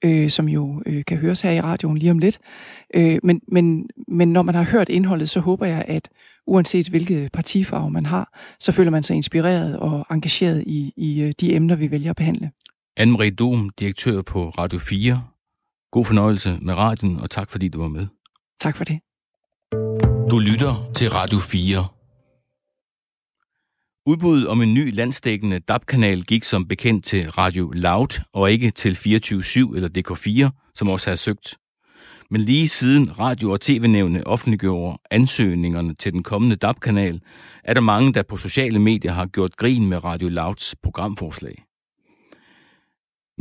øh, som jo øh, kan høres her i radioen lige om lidt. Øh, men, men, men når man har hørt indholdet, så håber jeg, at uanset hvilket partifarve man har, så føler man sig inspireret og engageret i, i øh, de emner, vi vælger at behandle. Anne-Marie Dom, direktør på Radio 4. God fornøjelse med radioen, og tak fordi du var med. Tak for det. Du lytter til Radio 4. Udbuddet om en ny landsdækkende DAB-kanal gik som bekendt til Radio Loud og ikke til 24-7 eller DK4, som også har søgt. Men lige siden Radio- og TV-nævne offentliggjorde ansøgningerne til den kommende DAB-kanal, er der mange, der på sociale medier har gjort grin med Radio Louds programforslag.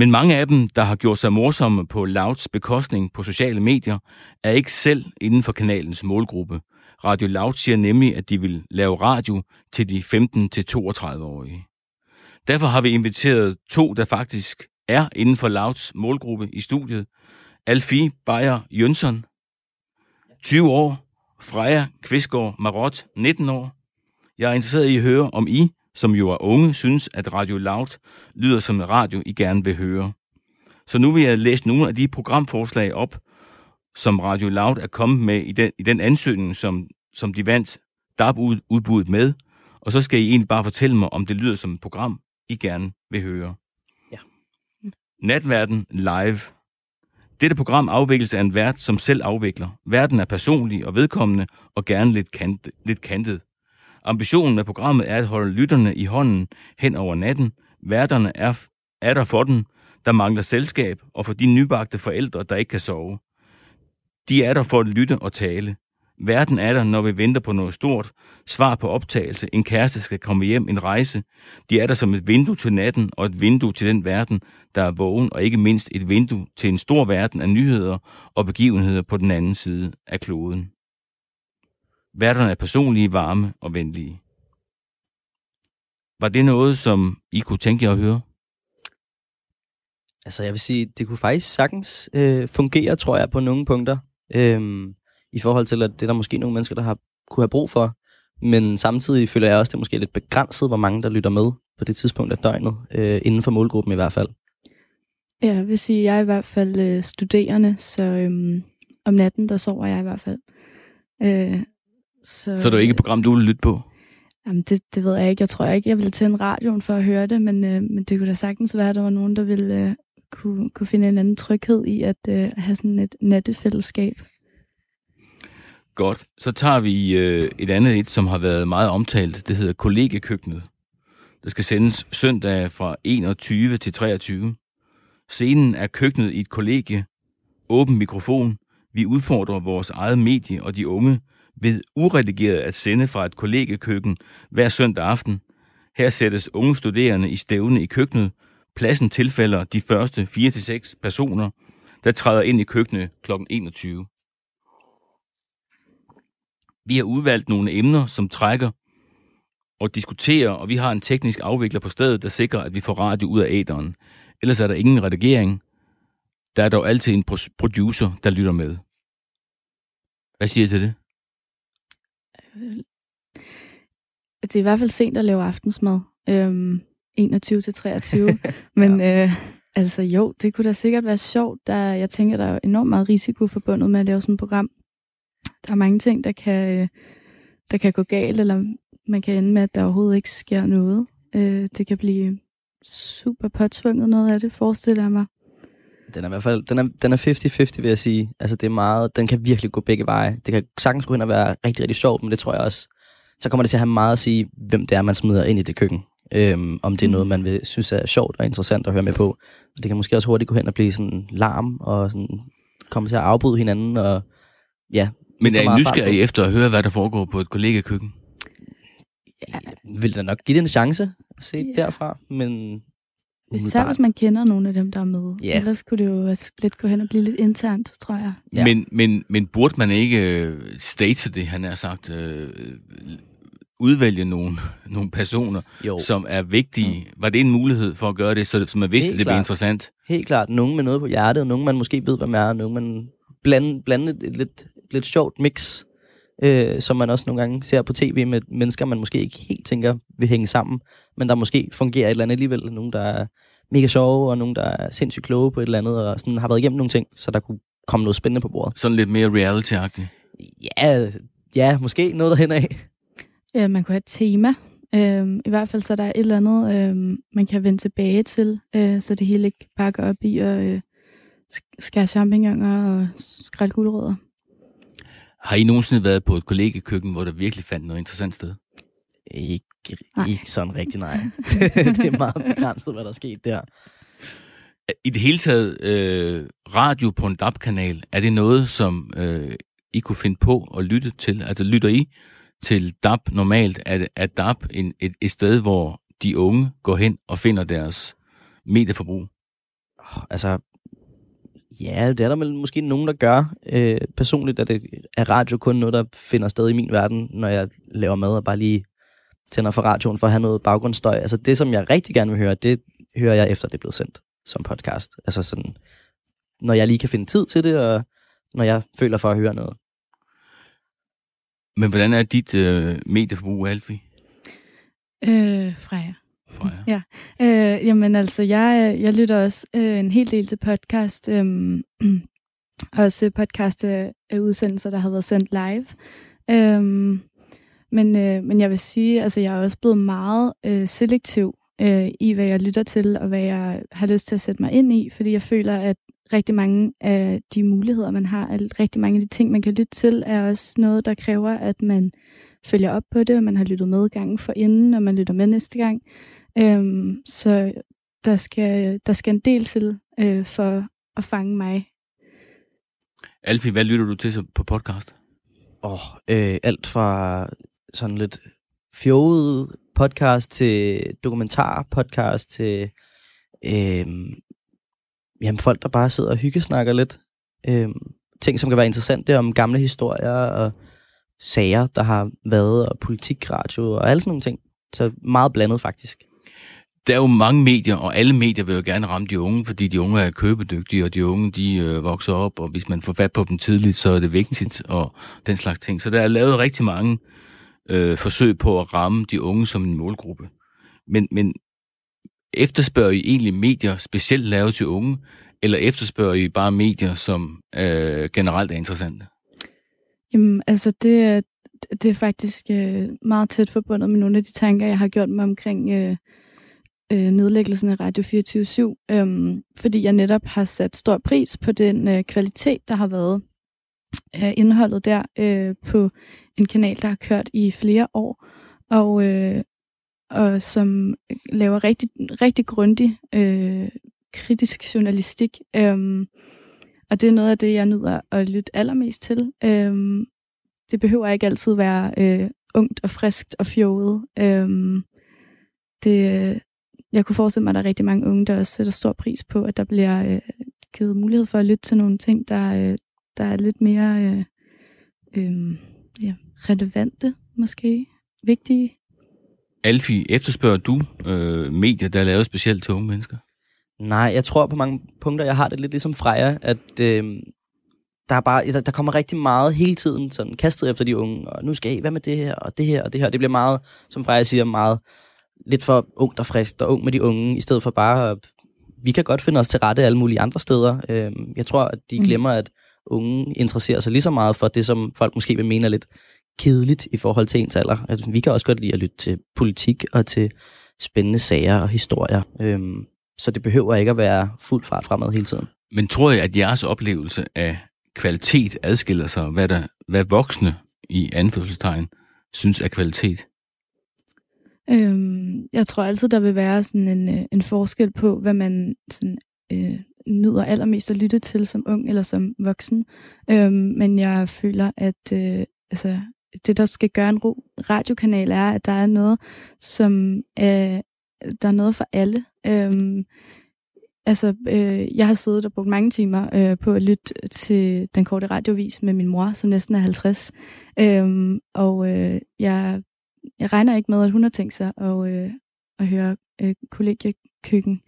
Men mange af dem, der har gjort sig morsomme på Louds bekostning på sociale medier, er ikke selv inden for kanalens målgruppe. Radio Loud siger nemlig, at de vil lave radio til de 15-32-årige. Derfor har vi inviteret to, der faktisk er inden for Louds målgruppe i studiet. Alfie Bayer Jønsson, 20 år, Freja Kvistgaard Marot, 19 år. Jeg er interesseret i at høre, om I, som jo er unge, synes, at Radio Loud lyder som en radio, I gerne vil høre. Så nu vil jeg læse nogle af de programforslag op, som Radio Loud er kommet med i den, i den ansøgning, som, som de vandt DAB-udbuddet med, og så skal I egentlig bare fortælle mig, om det lyder som et program, I gerne vil høre. Ja. Natverden live. Dette program afvikles af en vært, som selv afvikler. Verden er personlig og vedkommende, og gerne lidt, kant, lidt kantet. Ambitionen med programmet er at holde lytterne i hånden hen over natten. Værterne er, er der for dem, der mangler selskab, og for de nybagte forældre, der ikke kan sove. De er der for at lytte og tale. Verden er der, når vi venter på noget stort. Svar på optagelse. En kæreste skal komme hjem. En rejse. De er der som et vindue til natten og et vindue til den verden, der er vågen, og ikke mindst et vindue til en stor verden af nyheder og begivenheder på den anden side af kloden. Værterne er personlige, varme og venlige. Var det noget, som I kunne tænke jer at høre? Altså, jeg vil sige, det kunne faktisk sagtens øh, fungere, tror jeg, på nogle punkter. Øhm, I forhold til, at det er der måske nogle mennesker, der har kunne have brug for. Men samtidig føler jeg også, at det er måske lidt begrænset, hvor mange der lytter med på det tidspunkt af døgnet, øh, inden for målgruppen i hvert fald. Ja, jeg vil sige, jeg er i hvert fald øh, studerende, så øhm, om natten, der sover jeg i hvert fald. Øh, så, så er det ikke et program, du vil lytte på? Jamen, det, det ved jeg ikke. Jeg tror ikke, jeg ville tænde radioen for at høre det, men, øh, men det kunne da sagtens være, at der var nogen, der ville øh, kunne, kunne finde en anden tryghed i at øh, have sådan et nattefællesskab. Godt. Så tager vi øh, et andet et, som har været meget omtalt. Det hedder Kollegekøkkenet. Det skal sendes søndag fra 21 til 23. Scenen er køkkenet i et kollegie. Åben mikrofon. Vi udfordrer vores eget medie og de unge ved uredigeret at sende fra et kollegekøkken hver søndag aften. Her sættes unge studerende i stævne i køkkenet. Pladsen tilfælder de første 4-6 personer, der træder ind i køkkenet kl. 21. Vi har udvalgt nogle emner, som trækker og diskuterer, og vi har en teknisk afvikler på stedet, der sikrer, at vi får radio ud af æderen. Ellers er der ingen redigering. Der er dog altid en producer, der lytter med. Hvad siger I til det? Det er i hvert fald sent at lave aftensmad. Øhm, 21 til 23. *laughs* Men ja. øh, altså jo, det kunne da sikkert være sjovt. Der, jeg tænker, der er enormt meget risiko forbundet med at lave sådan et program. Der er mange ting, der kan, øh, der kan gå galt, eller man kan ende med, at der overhovedet ikke sker noget. Øh, det kan blive super påtvunget noget af det, forestiller jeg mig. Den er i hvert fald, den er, den er 50-50, vil jeg sige. Altså, det er meget, den kan virkelig gå begge veje. Det kan sagtens gå hen og være rigtig, rigtig sjovt, men det tror jeg også, så kommer det til at have meget at sige, hvem det er, man smider ind i det køkken. Øhm, om det er noget, man vil synes er sjovt og interessant at høre med på. Og det kan måske også hurtigt gå hen og blive sådan larm, og sådan komme til at afbryde hinanden, og ja. Men er I nysgerrige efter at høre, hvad der foregår på et kollegekøkken? Ja, vil da nok give det en chance at se ja. derfra, men Især hvis man kender nogle af dem, der er med. Ja. Ellers kunne det jo lidt gå hen og blive lidt internt, tror jeg. Ja. Men, men, men burde man ikke øh, state det, han har sagt, øh, udvælge nogle, *laughs* nogle personer, jo. som er vigtige? Mm. Var det en mulighed for at gøre det, så, så man vidste, Helt at det blev interessant? Helt klart. Nogen med noget på hjertet, og nogen man måske ved, hvem er, nogen man blande, blande et lidt, lidt sjovt mix, øh, som man også nogle gange ser på tv med mennesker, man måske ikke helt tænker vil hænge sammen, men der måske fungerer et eller andet alligevel. Nogen, der er mega sjove, og nogen, der er sindssygt kloge på et eller andet, og sådan har været igennem nogle ting, så der kunne komme noget spændende på bordet. Sådan lidt mere reality-agtigt? Ja, ja, måske noget derhen af. Ja, man kunne have et tema. Øhm, I hvert fald så der er et eller andet, øhm, man kan vende tilbage til, øh, så det hele ikke bare går op i at øh, skære champignoner og skrælle guldrødder. Har I nogensinde været på et kollegekøkken, hvor der virkelig fandt noget interessant sted? Ikke, ikke sådan rigtig, nej. *laughs* det er meget begrænset, hvad der er sket der. I det hele taget, øh, radio på en DAB-kanal, er det noget, som øh, I kunne finde på at lytte til? Altså lytter I til DAB normalt? Er, er DAB en, et, et sted, hvor de unge går hen og finder deres medieforbrug? Altså, Ja, det er der vel måske nogen, der gør. Øh, personligt er, det, er radio kun noget, der finder sted i min verden, når jeg laver mad og bare lige tænder for radioen for at have noget baggrundsstøj. Altså det, som jeg rigtig gerne vil høre, det hører jeg efter, det er blevet sendt som podcast. Altså sådan, når jeg lige kan finde tid til det, og når jeg føler for at høre noget. Men hvordan er dit øh, medieforbrug, Alfie? Øh, Freja. Freja. Ja. Øh, jamen altså, jeg, jeg lytter også øh, en hel del til podcast. *clears throat* Øh, også podcast øh, af, udsendelser, der har været sendt live. Øh, men, øh, men jeg vil sige, altså jeg er også blevet meget øh, selektiv øh, i, hvad jeg lytter til, og hvad jeg har lyst til at sætte mig ind i, fordi jeg føler, at rigtig mange af de muligheder, man har, at rigtig mange af de ting, man kan lytte til, er også noget, der kræver, at man følger op på det, og man har lyttet med gangen for inden, og man lytter med næste gang. Øhm, så der skal, der skal en del til øh, for at fange mig. Alfie, hvad lytter du til på podcast? Åh, oh, øh, alt fra sådan lidt fjollet podcast til dokumentar podcast til øh, jamen, folk, der bare sidder og hyggesnakker lidt. Øh, ting, som kan være interessante om gamle historier og sager, der har været, og politikradio og alle sådan nogle ting. Så meget blandet faktisk. Der er jo mange medier, og alle medier vil jo gerne ramme de unge, fordi de unge er købedygtige, og de unge de øh, vokser op, og hvis man får fat på dem tidligt, så er det vigtigt, og den slags ting. Så der er lavet rigtig mange øh, forsøg på at ramme de unge som en målgruppe. Men, men efterspørger I egentlig medier specielt lavet til unge, eller efterspørger I bare medier, som øh, generelt er interessante? Jamen, altså det er, det er faktisk øh, meget tæt forbundet med nogle af de tanker, jeg har gjort mig omkring øh, øh, nedlæggelsen af Radio 24 øh, fordi jeg netop har sat stor pris på den øh, kvalitet, der har været øh, indholdet der øh, på en kanal, der har kørt i flere år, og, øh, og som laver rigtig, rigtig grundig øh, kritisk journalistik. Øh, og det er noget af det, jeg nyder at lytte allermest til. Øh, det behøver ikke altid være øh, ungt og friskt og fjoget. Øhm, det, jeg kunne forestille mig, at der er rigtig mange unge, der også sætter stor pris på, at der bliver øh, givet mulighed for at lytte til nogle ting, der, øh, der er lidt mere øh, øh, ja, relevante, måske vigtige. Alfie, efterspørger du øh, medier, der er lavet specielt til unge mennesker? Nej, jeg tror på mange punkter, jeg har det lidt ligesom Freja, at øh, der, er bare, der, der kommer rigtig meget hele tiden sådan kastet efter de unge, og nu skal I, hvad med det her, og det her, og det her. Det bliver meget, som Freja siger, meget lidt for ungt og frisk, og ung med de unge, i stedet for bare, vi kan godt finde os til rette alle mulige andre steder. Øh, jeg tror, at de mm. glemmer, at unge interesserer sig lige så meget for det, som folk måske vil mene er lidt kedeligt i forhold til ens alder. Altså, vi kan også godt lide at lytte til politik og til spændende sager og historier. Øhm, så det behøver ikke at være fuld fart fremad hele tiden. Men tror jeg, at jeres oplevelse af kvalitet adskiller sig, hvad, der, hvad voksne i anførselstegn synes er kvalitet? Øhm, jeg tror altid, der vil være sådan en, øh, en forskel på, hvad man sådan, øh, nyder allermest at lytte til som ung eller som voksen. Øhm, men jeg føler, at øh, altså, det, der skal gøre en radiokanal, er, at der er noget, som øh, der er noget for alle. Øhm, altså, øh, jeg har siddet og brugt mange timer øh, på at lytte til den korte radiovis med min mor, som næsten er 50. Øhm, og øh, jeg, jeg regner ikke med, at hun har tænkt sig at, øh, at høre øh, kollegiekøkken.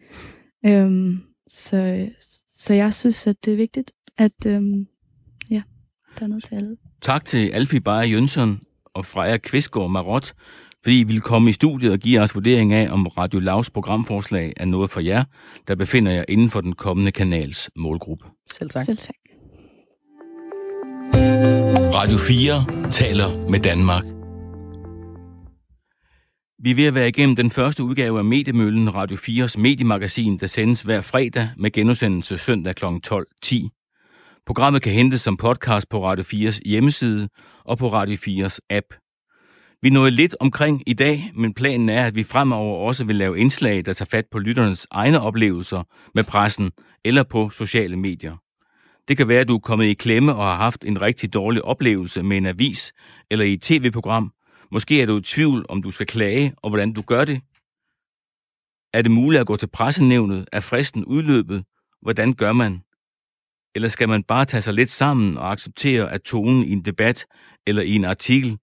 Øhm, så, så jeg synes, at det er vigtigt, at øh, ja, der er noget til alle. Tak til Alfie Bayer Jønsson og Freja Kvistgaard Marot, fordi I vil komme i studiet og give jeres vurdering af, om Radio Lavs programforslag er noget for jer, der befinder jer inden for den kommende kanals målgruppe. Selv tak. Selv tak. Radio 4 taler med Danmark. Vi er ved at være igennem den første udgave af Mediemøllen, Radio 4's mediemagasin, der sendes hver fredag med genudsendelse søndag kl. 12.10. Programmet kan hentes som podcast på Radio 4's hjemmeside og på Radio 4's app. Vi nåede lidt omkring i dag, men planen er, at vi fremover også vil lave indslag, der tager fat på lytternes egne oplevelser med pressen eller på sociale medier. Det kan være, at du er kommet i klemme og har haft en rigtig dårlig oplevelse med en avis eller i et tv-program. Måske er du i tvivl, om du skal klage, og hvordan du gør det. Er det muligt at gå til pressenævnet? Er fristen udløbet? Hvordan gør man? Eller skal man bare tage sig lidt sammen og acceptere, at tonen i en debat eller i en artikel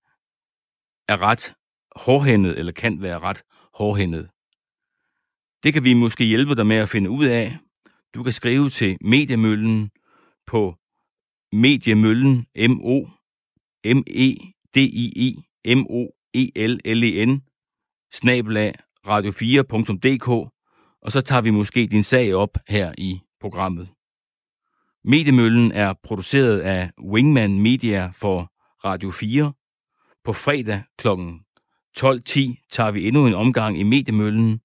er ret hårdhændet, eller kan være ret hårdhændet. Det kan vi måske hjælpe dig med at finde ud af. Du kan skrive til Mediemøllen på Mediemøllen, m o m e m o e l l e n snabelag radio4.dk, og så tager vi måske din sag op her i programmet. Mediemøllen er produceret af Wingman Media for Radio 4. På fredag kl. 12.10 tager vi endnu en omgang i Mediemøllen,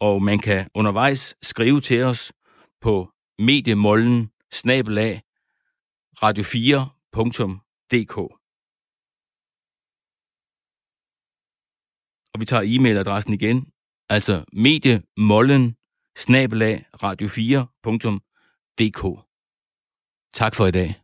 og man kan undervejs skrive til os på mediemollen snabelag radio4.dk. Og vi tager e-mailadressen igen, altså mediemollen snabelag radio4.dk. Tak for i dag.